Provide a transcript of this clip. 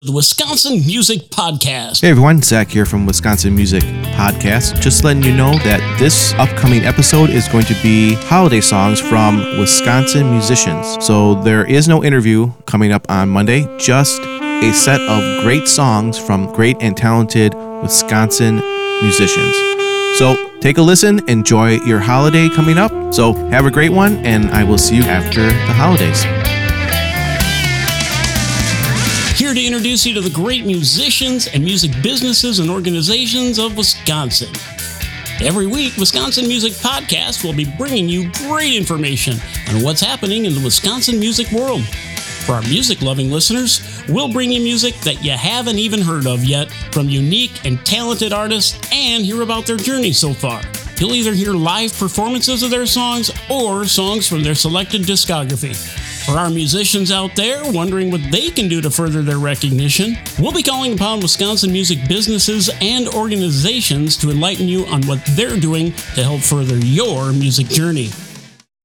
the Wisconsin Music Podcast. Hey everyone, Zach here from Wisconsin Music Podcast. Just letting you know that this upcoming episode is going to be holiday songs from Wisconsin musicians. So there is no interview coming up on Monday, just a set of great songs from great and talented Wisconsin musicians. So take a listen, enjoy your holiday coming up. So have a great one, and I will see you after the holidays. Here to introduce you to the great musicians and music businesses and organizations of Wisconsin. Every week, Wisconsin Music Podcast will be bringing you great information on what's happening in the Wisconsin music world. For our music loving listeners, we'll bring you music that you haven't even heard of yet from unique and talented artists and hear about their journey so far. You'll either hear live performances of their songs or songs from their selected discography. For our musicians out there wondering what they can do to further their recognition, we'll be calling upon Wisconsin music businesses and organizations to enlighten you on what they're doing to help further your music journey.